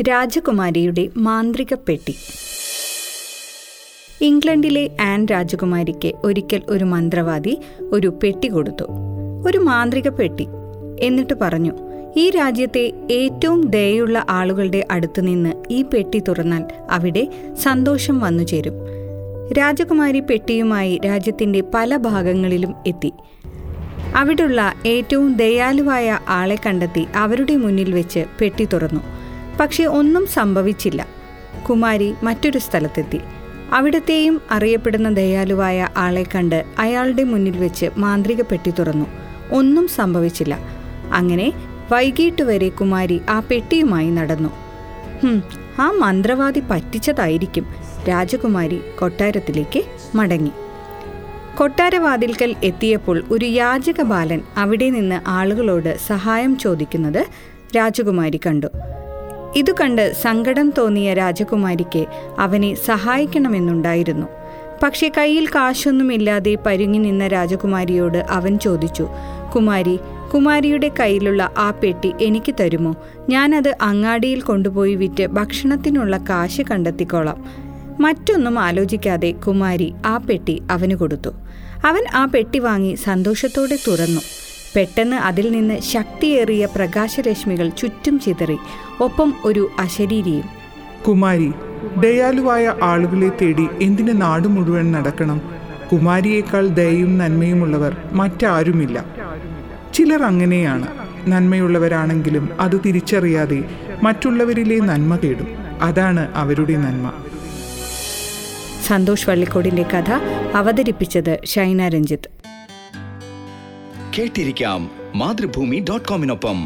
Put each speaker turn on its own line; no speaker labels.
രാജകുമാരിയുടെ മാന്ത്രിക പെട്ടി. ഇംഗ്ലണ്ടിലെ ആൻ രാജകുമാരിക്ക് ഒരിക്കൽ ഒരു മന്ത്രവാദി ഒരു പെട്ടി കൊടുത്തു. ഒരു മാന്ത്രിക പെട്ടി. എന്നിട്ട് പറഞ്ഞു ഈ രാജ്യത്തെ ഏറ്റവും ദയുള്ള ആളുകളുടെ അടുത്തു നിന്ന് ഈ പെട്ടി തുറന്നാൽ അവിടെ സന്തോഷം വന്നു ചേരും രാജകുമാരി പെട്ടിയുമായി രാജ്യത്തിന്റെ പല ഭാഗങ്ങളിലും എത്തി. അവിടുള്ള ഏറ്റവും ദയാലുവായ ആളെ കണ്ടെത്തി അവരുടെ മുന്നിൽ വെച്ച് പെട്ടി തുറന്നു. പക്ഷെ ഒന്നും സംഭവിച്ചില്ല. കുമാരി മറ്റൊരു സ്ഥലത്തെത്തി. അവിടത്തെയും അറിയപ്പെടുന്ന ദയാലുവായ ആളെ കണ്ട് അയാളുടെ മുന്നിൽ വെച്ച് മാന്ത്രിക പെട്ടി തുറന്നു. ഒന്നും സംഭവിച്ചില്ല. അങ്ങനെ വൈകിട്ട് വരെ കുമാരി ആ പെട്ടിയുമായി നടന്നു. ആ മന്ത്രവാദി പറ്റിച്ചതായിരിക്കും. രാജകുമാരി കൊട്ടാരത്തിലേക്ക് മടങ്ങി. കൊട്ടാരവാതിൽക്കൽ എത്തിയപ്പോൾ ഒരു യാചക ബാലൻ അവിടെ നിന്ന് ആളുകളോട് സഹായം ചോദിക്കുന്നത് രാജകുമാരി കണ്ടു. ഇതു കണ്ട് സങ്കടം തോന്നിയ രാജകുമാരിക്ക് അവനെ സഹായിക്കണമെന്നുണ്ടായിരുന്നു. പക്ഷേ കയ്യിൽ കാശൊന്നുമില്ലാതെ പരുങ്ങി നിന്ന രാജകുമാരിയോട് അവൻ ചോദിച്ചു കുമാരി കുമാരിയുടെ കയ്യിലുള്ള ആ പെട്ടി എനിക്ക് തരുമോ? ഞാനത് അങ്ങാടിയിൽ കൊണ്ടുപോയി വിറ്റ് ഭക്ഷണത്തിനുള്ള കാശ് കണ്ടെത്തിക്കോളാം. മറ്റൊന്നും ആലോചിക്കാതെ കുമാരി ആ പെട്ടി അവന് കൊടുത്തു. അവൻ ആ പെട്ടി വാങ്ങി സന്തോഷത്തോടെ തുറന്നു. പെട്ടെന്ന് അതിൽ നിന്ന് ശക്തിയേറിയ പ്രകാശരശ്മികൾ ചുറ്റും ചിതറി ഒപ്പം ഒരു അശരീരിയും.
കുമാരി ദയാലുവായ ആളുകളെ തേടി എന്തിന് നാട് മുഴുവൻ നടക്കണം? കുമാരിയേക്കാൾ ദയയും നന്മയുമുള്ളവർ മറ്റാരുമില്ല. ചിലർ അങ്ങനെയാണ്. നന്മയുള്ളവരാണെങ്കിലും അത് തിരിച്ചറിയാതെ മറ്റുള്ളവരിലെ നന്മ തേടും. അതാണ് അവരുടെ നന്മ.
സന്തോഷ് വള്ളിക്കോടിന്റെ കഥ അവതരിപ്പിച്ചത് ഷൈന രഞ്ജിത്ത്.
കേട്ടിരിക്കാം മാതൃഭൂമി ഡോട്ട് കോമിനൊപ്പം